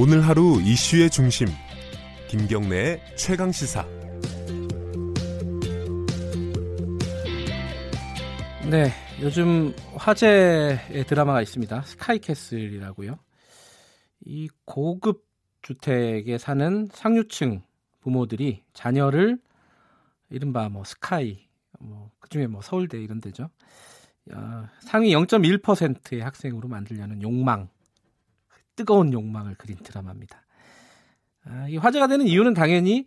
오늘 하루 이슈의 중심 김경래의 최강 시사 네, 요즘 화제의 드라마가 있습니다. 스카이캐슬이라고요. 이 고급 주택에 사는 상류층 부모들이 자녀를 이른바 뭐 스카이, 뭐 그중에 뭐 서울대 이런 데죠. 어, 상위 0.1%의 학생으로 만들려는 욕망, 뜨거운 욕망을 그린 드라마입니다. 아, 이 화제가 되는 이유는 당연히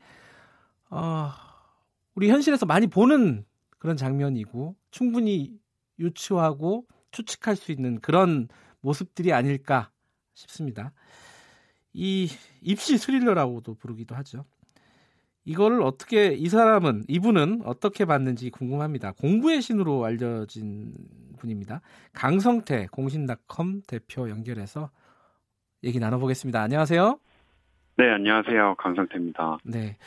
어, 우리 현실에서 많이 보는 그런 장면이고 충분히 유추하고 추측할 수 있는 그런 모습들이 아닐까 싶습니다. 이 입시 스릴러라고도 부르기도 하죠. 이거를 어떻게 이 사람은 이분은 어떻게 봤는지 궁금합니다. 공부의 신으로 알려진 분입니다. 강성태 공신닷컴 대표 연결해서 얘기 나눠보겠습니다. 안녕하세요. 네, 안녕하세요. 강성태입니다. 네,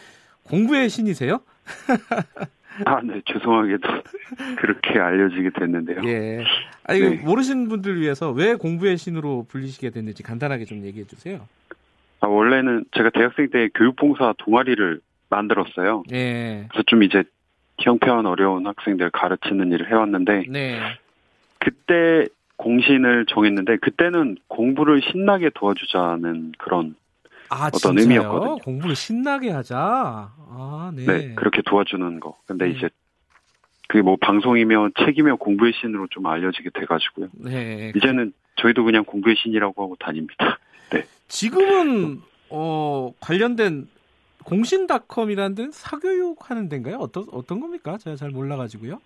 공부의 신이세요? 아, 네, 죄송하게도 그렇게 알려지게 됐는데요. 예. 아니, 네. 모르시는 분들 위해서 왜 공부의 신으로 불리시게 됐는지 간단하게 좀 얘기해 주세요. 아, 원래는 제가 대학생 때 교육봉사 동아리를 만들었어요. 예. 그래서 좀 이제 형편 어려운 학생들 가르치는 일을 해왔는데 네. 그때 공신을 정했는데 그때는 공부를 신나게 도와주자는 그런 아, 어떤 진짜요? 의미였거든요. 공부를 신나게 하자. 아, 네. 네, 그렇게 도와주는 거. 근데 음. 이제 그게 뭐 방송이며 책이며 공부의 신으로 좀 알려지게 돼가지고요. 네. 이제는 저희도 그냥 공부의 신이라고 하고 다닙니다. 지금은 어, 관련된 공신닷컴이라는 데는 사교육 하는 데인가요? 어떤 어떤 겁니까? 제가 잘 몰라 가지고요.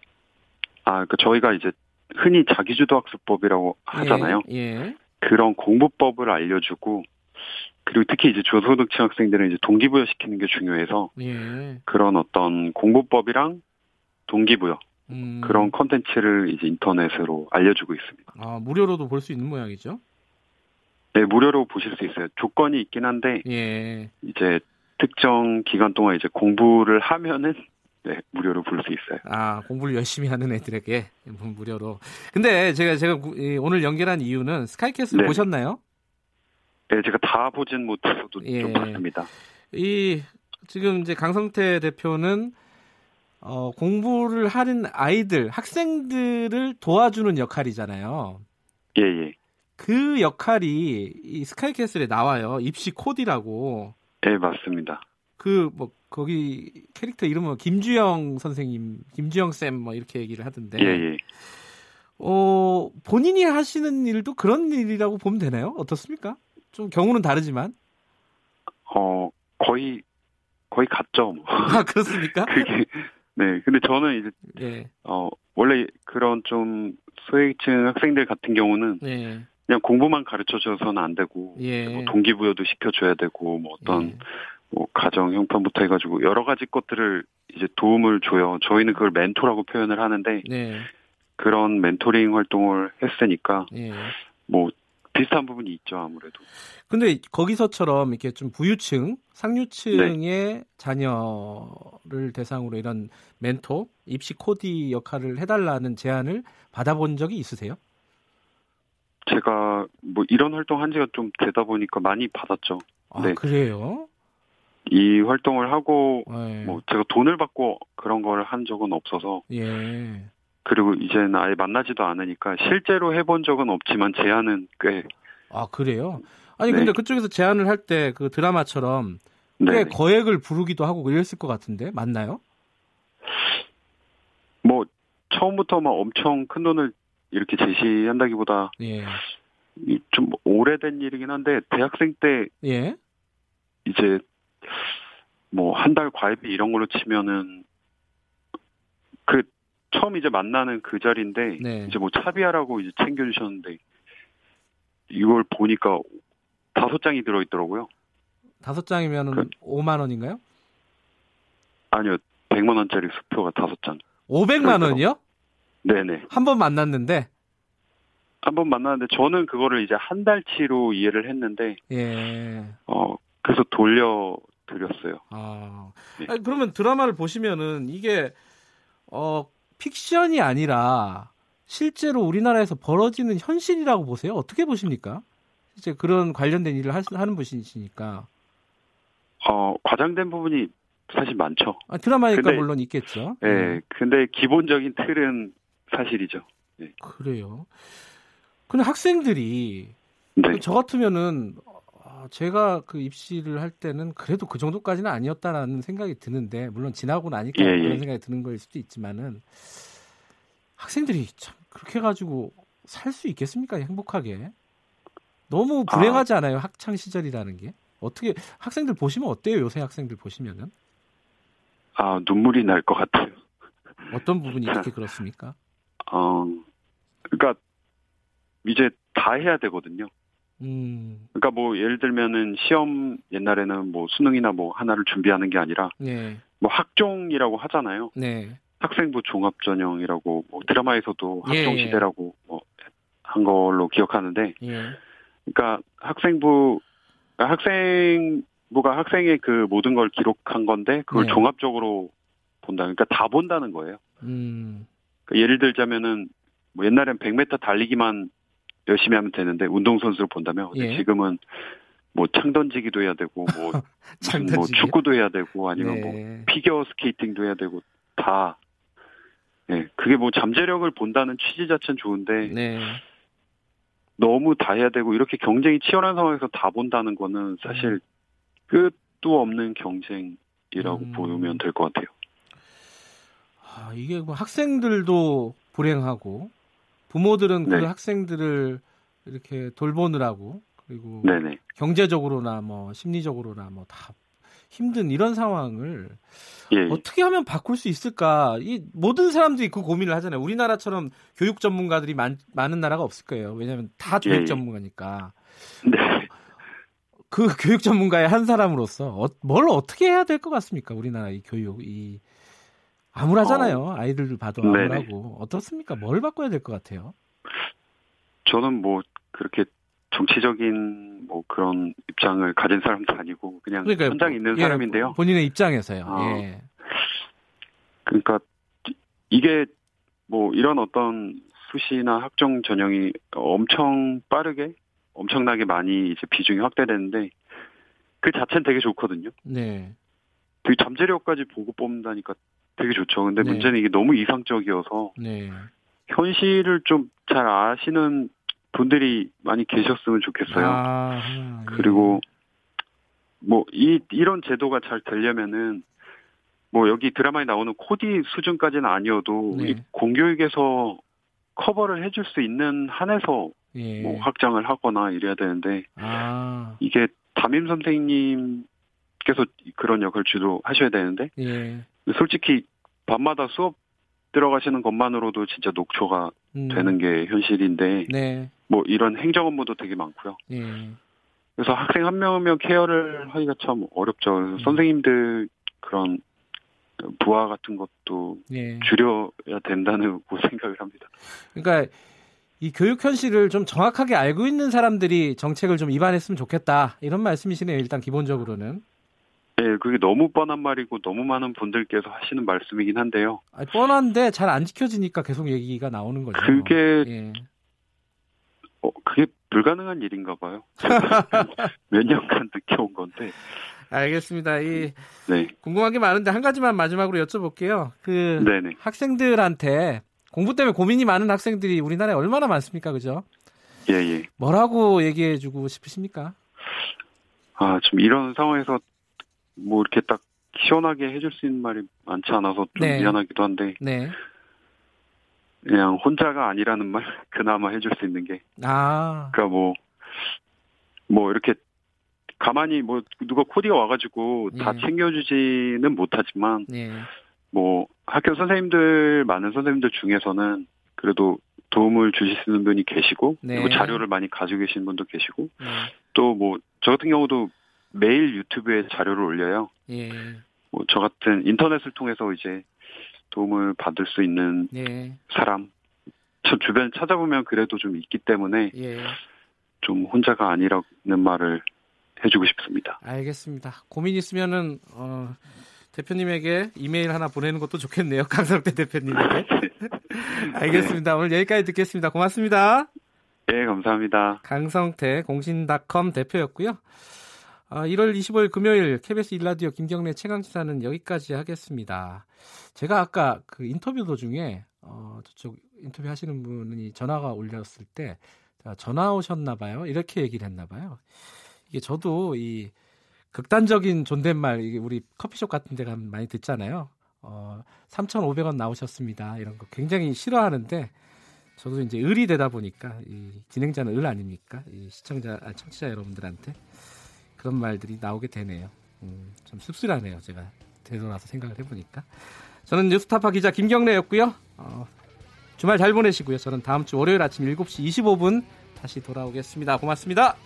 아, 그 저희가 이제 흔히 자기주도 학습법이라고 하잖아요. 예. 예. 그런 공부법을 알려주고 그리고 특히 이제 저소득층 학생들은 이제 동기부여 시키는 게 중요해서 예. 그런 어떤 공부법이랑 동기부여 음. 그런 컨텐츠를 이제 인터넷으로 알려주고 있습니다. 아, 무료로도 볼 수 있는 모양이죠. 네, 무료로 보실 수 있어요. 조건이 있긴 한데 예. 이제 특정 기간 동안 이제 공부를 하면은 네, 무료로 볼 수 있어요. 아, 공부를 열심히 하는 애들에게 무료로. 근데 제가 제가 오늘 연결한 이유는 스카이캐슬 네. 보셨나요? 네, 제가 다 보진 못해서도 예. 좀 봤습니다. 이 지금 이제 강성태 대표는 어, 공부를 하는 아이들, 학생들을 도와주는 역할이잖아요. 예, 예. 그 역할이 이 스카이캐슬에 나와요. 입시 코디라고. 네, 맞습니다. 그 뭐 거기 캐릭터 이름은 김주영 선생님, 김주영 쌤뭐 이렇게 얘기를 하던데. 예, 예. 어, 본인이 하시는 일도 그런 일이라고 보면 되나요? 어떻습니까? 좀 경우는 다르지만. 어, 거의 거의 같죠. 뭐. 아, 그렇습니까? 그게 네. 근데 저는 이제 예. 어 원래 그런 좀 소외층 학생들 같은 경우는 예. 그냥 공부만 가르쳐 줘서는 안 되고 예. 뭐 동기부여도 시켜 줘야 되고 뭐 어떤 예. 뭐 가정 형편부터 해가지고 여러 가지 것들을 이제 도움을 줘요. 저희는 그걸 멘토라고 표현을 하는데 네. 그런 멘토링 활동을 했으니까 예. 뭐 비슷한 부분이 있죠 아무래도. 근데 거기서처럼 이렇게 좀 부유층, 상류층의 자녀를 대상으로 이런 멘토, 입시 코디 역할을 해달라는 제안을 받아본 적이 있으세요? 제가 뭐 이런 활동 한 지가 좀 되다 보니까 많이 받았죠. 아, 네. 그래요? 이 활동을 하고 예. 뭐 제가 돈을 받고 그런 걸 한 적은 없어서 예. 그리고 이제는 아예 만나지도 않으니까 실제로 해본 적은 없지만 제안은 꽤 아, 그래요? 아니, 네. 근데 그쪽에서 제안을 할 때 그 드라마처럼 꽤 네. 거액을 부르기도 하고 그랬을 것 같은데, 맞나요? 뭐 처음부터 막 엄청 큰 돈을 이렇게 제시한다기보다 예. 이좀 오래된 일이긴 한데 대학생 때 예. 이제 뭐 한 달 과외비 이런 걸로 치면은 그 처음 이제 만나는 그 자리인데 네. 이제 뭐 차비하라고 이제 챙겨주셨는데 이걸 보니까 다섯 장이 들어있더라고요. 다섯 장이면은 그- 5만 원인가요? 아니요, 100만 원짜리 수표가 다섯 장. 500만 원이요? 네네. 한 번 만났는데, 한 번 만났는데 저는 그거를 이제 한 달치로 이해를 했는데 예. 어 그래서 돌려 드렸어요. 아. 네. 아니, 그러면 드라마를 보시면은 이게 어 픽션이 아니라 실제로 우리나라에서 벌어지는 현실이라고 보세요. 어떻게 보십니까? 이제 그런 관련된 일을 하, 는 분이시니까. 어, 과장된 부분이 사실 많죠. 아, 드라마니까 근데, 물론 있겠죠. 예, 네. 근데 기본적인 틀은 사실이죠. 네. 그래요. 근데 학생들이 네. 저 같으면은 아, 제가 그 입시를 할 때는 그래도 그 정도까지는 아니었다라는 생각이 드는데 물론 지나고 나니까 예, 예. 그런 생각이 드는 거일 수도 있지만은 학생들이 참 그렇게 가지고 살 수 있겠습니까 행복하게? 너무 불행하지 아. 않아요 학창 시절이라는 게? 어떻게 학생들 보시면 어때요 요새 학생들 보시면은? 아 눈물이 날 것 같아요. 어떤 부분이 이렇게 그렇습니까? 어 그러니까 이제 다 해야 되거든요 음. 그러니까 뭐 예를 들면은 시험 옛날에는 뭐 수능이나 뭐 하나를 준비하는 게 아니라 네. 뭐 학종이라고 하잖아요. 네. 학생부 종합 전형이라고 뭐 드라마에서도 예, 학종 시대라고 뭐한 걸로 기억하는데, 예. 그러니까 학생부 학생부가 학생의 그 모든 걸 기록한 건데 그걸 네. 종합적으로 본다. 그러니까 다 본다는 거예요. 음. 그러니까 예를 들자면은 뭐 옛날엔 100m 달리기만 열심히 하면 되는데 운동선수를 본다면 예. 지금은 뭐창 던지기도 해야 되고 뭐, 뭐. 축구도 해야 되고 아니면 뭐 네. 피겨 스케이팅도 해야 되고 다 예, 그게 뭐 잠재력을 본다는 취지 자체는 좋은데 네. 너무 다 해야 되고 이렇게 경쟁이 치열한 상황에서 다 본다는 거는 사실 끝도 없는 경쟁이라고 음. 보면 될 것 같아요. 아, 이게 뭐 학생들도 불행하고 부모들은 그 네. 학생들을 이렇게 돌보느라고 그리고 네네. 경제적으로나 뭐 심리적으로나 뭐 다 힘든 이런 상황을 예. 어떻게 하면 바꿀 수 있을까? 이 모든 사람들이 그 고민을 하잖아요. 우리나라처럼 교육 전문가들이 많, 많은 나라가 없을 거예요. 왜냐하면 다 교육 예, 예. 전문가니까. 네. 그 교육 전문가의 한 사람으로서 어, 뭘 어떻게 해야 될 것 같습니까? 우리나라 이 교육 이 암울하잖아요. 아이들을 봐도 어. 네네. 암울하고 어떻습니까? 뭘 바꿔야 될 것 같아요? 저는 뭐 그렇게 정치적인 뭐 그런 입장을 가진 사람도 아니고 그냥 현장에 있는 예, 사람인데요. 본인의 입장에서요. 아. 예. 그러니까 이게 뭐 이런 어떤 수시나 학종 전형이 엄청 빠르게 엄청나게 많이 이제 비중이 확대되는데 그 자체는 되게 좋거든요. 네. 그 잠재력까지 보고 뽑는다니까 되게 좋죠. 근데 네. 문제는 이게 너무 이상적이어서 네. 현실을 좀 잘 아시는 분들이 많이 계셨으면 좋겠어요. 아, 예. 그리고 뭐 이 이런 제도가 잘 되려면은 뭐 여기 드라마에 나오는 코디 수준까지는 아니어도 네. 이 공교육에서 커버를 해줄 수 있는 한에서 예. 뭐 확장을 하거나 이래야 되는데 아, 이게 담임 선생님 께서 그런 역을 주도하셔야 되는데 예. 솔직히 밤마다 수업 들어가시는 것만으로도 진짜 녹초가 음, 되는 게 현실인데 네. 뭐 이런 행정 업무도 되게 많고요. 예. 그래서 학생 한 명 한 명 케어를 하기가 참 어렵죠. 음. 선생님들 그런 부하 같은 것도 예. 줄여야 된다는 고 생각을 합니다. 그러니까 이 교육 현실을 좀 정확하게 알고 있는 사람들이 정책을 좀 입안했으면 좋겠다. 이런 말씀이시네요. 일단 기본적으로는. 예, 그게 너무 뻔한 말이고 너무 많은 분들께서 하시는 말씀이긴 한데요. 아니, 뻔한데 잘 안 지켜지니까 계속 얘기가 나오는 거죠. 그게 예. 어, 그게 불가능한 일인가 봐요. 몇 년간 느껴온 건데. 알겠습니다. 이 네, 궁금한 게 많은데 한 가지만 마지막으로 여쭤볼게요. 그 네네. 학생들한테 공부 때문에 고민이 많은 학생들이 우리나라에 얼마나 많습니까? 그죠? 예, 예. 뭐라고 얘기해 주고 싶으십니까? 아, 좀 이런 상황에서 뭐 이렇게 딱 시원하게 해줄 수 있는 말이 많지 않아서 좀 네. 미안하기도 한데 네. 그냥 혼자가 아니라는 말 그나마 해줄 수 있는 게 아. 그러니까 뭐, 뭐, 이렇게, 가만히 뭐, 누가 코디가 와가지고 다 예. 챙겨주지는 못하지만, 네. 뭐, 학교 선생님들, 많은 선생님들 중에서는 그래도 도움을 주실 수 있는 분이 계시고, 네. 그리고 자료를 많이 가지고 계신 분도 계시고, 네. 또 뭐, 저 같은 경우도 매일 유튜브에 자료를 올려요. 예. 뭐, 저 같은 인터넷을 통해서 이제 도움을 받을 수 있는 예. 사람, 저 주변 찾아보면 그래도 좀 있기 때문에, 예. 좀 혼자가 아니라는 말을 해주고 싶습니다. 알겠습니다. 고민 있으면은 어, 대표님에게 이메일 하나 보내는 것도 좋겠네요. 강성태 대표님에게. 알겠습니다. 오늘 여기까지 듣겠습니다. 고맙습니다. 예, 감사합니다. 강성태 공신닷컴 대표였고요. 아, 1월 25일 금요일 KBS 일라디오 김경래 최강시사는 여기까지 하겠습니다. 제가 아까 그 인터뷰 도중에 어, 저쪽 인터뷰 하시는 분이 전화가 울렸을 때 전화 오셨나 봐요. 이렇게 얘기를 했나 봐요. 이게 저도 이 극단적인 존댓말 이게 우리 커피숍 같은 데 가면 많이 듣잖아요. 어, 3,500원 나오셨습니다. 이런 거 굉장히 싫어하는데 저도 이제 을이 되다 보니까 이 진행자는 을 아닙니까? 이 시청자, 아, 청취자 여러분들한테 그런 말들이 나오게 되네요. 음, 좀 씁쓸하네요. 제가 되돌아서 생각을 해보니까. 저는 뉴스타파 기자 김경래였고요. 어, 주말 잘 보내시고요. 저는 다음 주 월요일 아침 7시 25분 다시 돌아오겠습니다. 고맙습니다.